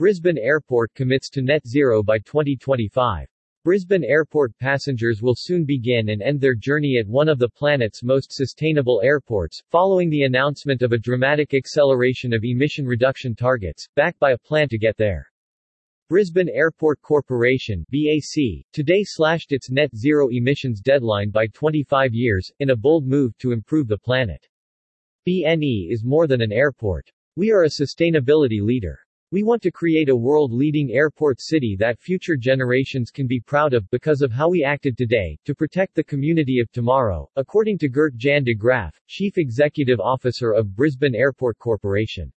Brisbane Airport commits to net zero by 2025. Brisbane Airport passengers will soon begin and end their journey at one of the planet's most sustainable airports, following the announcement of a dramatic acceleration of emission reduction targets, backed by a plan to get there. Brisbane Airport Corporation BAC, today slashed its net zero emissions deadline by 25 years, in a bold move to improve the planet. BNE is more than an airport. We are a sustainability leader. We want to create a world-leading airport city that future generations can be proud of because of how we acted today, to protect the community of tomorrow, according to Gert Jan de Graaf, Chief Executive Officer of Brisbane Airport Corporation.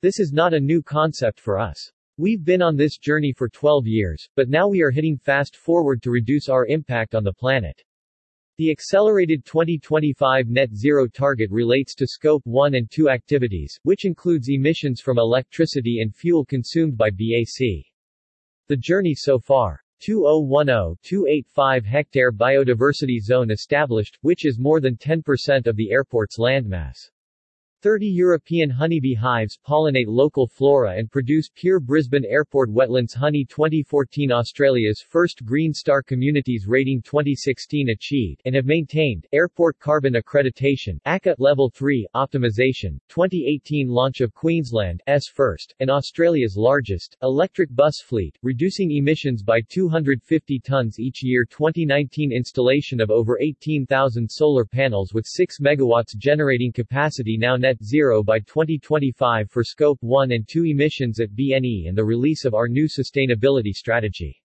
This is not a new concept for us. We've been on this journey for 12 years, but now we are hitting fast forward to reduce our impact on the planet. The accelerated 2025 net zero target relates to Scope 1 and 2 activities, which includes emissions from electricity and fuel consumed by BAC. The journey so far. 2010-285 hectare biodiversity zone established, which is more than 10% of the airport's landmass. 30 European honeybee hives pollinate local flora and produce pure Brisbane Airport wetlands honey 2014 Australia's first Green Star Communities rating 2016 achieved and have maintained Airport Carbon Accreditation ACA Level 3 optimization 2018 launch of Queensland S first and Australia's largest electric bus fleet reducing emissions by 250 tons each year. 2019 installation of over 18,000 solar panels with 6 megawatts generating capacity now net net zero by 2025 for Scope 1 and 2 emissions at BNE and the release of our new sustainability strategy.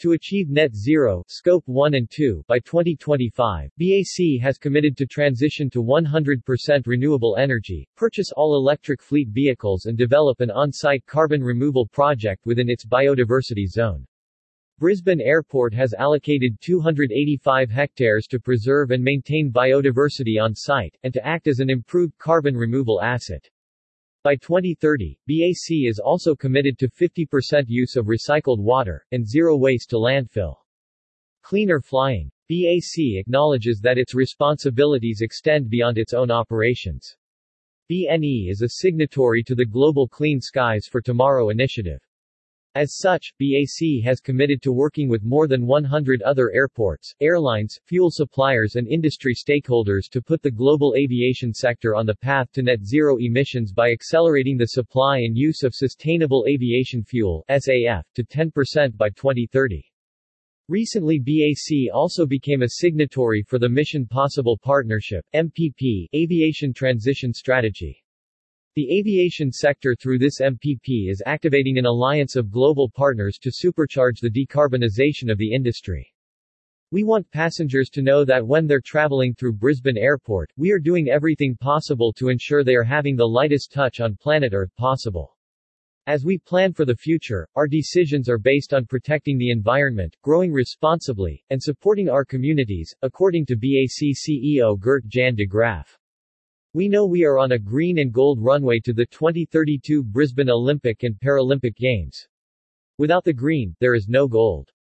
To achieve net zero, scope 1 and 2, by 2025, BAC has committed to transition to 100% renewable energy, purchase all electric fleet vehicles and develop an on-site carbon removal project within its biodiversity zone. Brisbane Airport has allocated 285 hectares to preserve and maintain biodiversity on site, and to act as an improved carbon removal asset. By 2030, BAC is also committed to 50% use of recycled water, and zero waste to landfill. Cleaner flying. BAC acknowledges that its responsibilities extend beyond its own operations. BNE is a signatory to the Global Clean Skies for Tomorrow initiative. As such, BAC has committed to working with more than 100 other airports, airlines, fuel suppliers and industry stakeholders to put the global aviation sector on the path to net zero emissions by accelerating the supply and use of sustainable aviation fuel SAF to 10% by 2030. Recently BAC also became a signatory for the Mission Possible Partnership MPP Aviation Transition Strategy. The aviation sector through this MPP is activating an alliance of global partners to supercharge the decarbonization of the industry. We want passengers to know that when they're traveling through Brisbane Airport, we are doing everything possible to ensure they are having the lightest touch on planet Earth possible. As we plan for the future, our decisions are based on protecting the environment, growing responsibly, and supporting our communities, according to BAC CEO Gert Jan de Graaf. We know we are on a green and gold runway to the 2032 Brisbane Olympic and Paralympic Games. Without the green, there is no gold.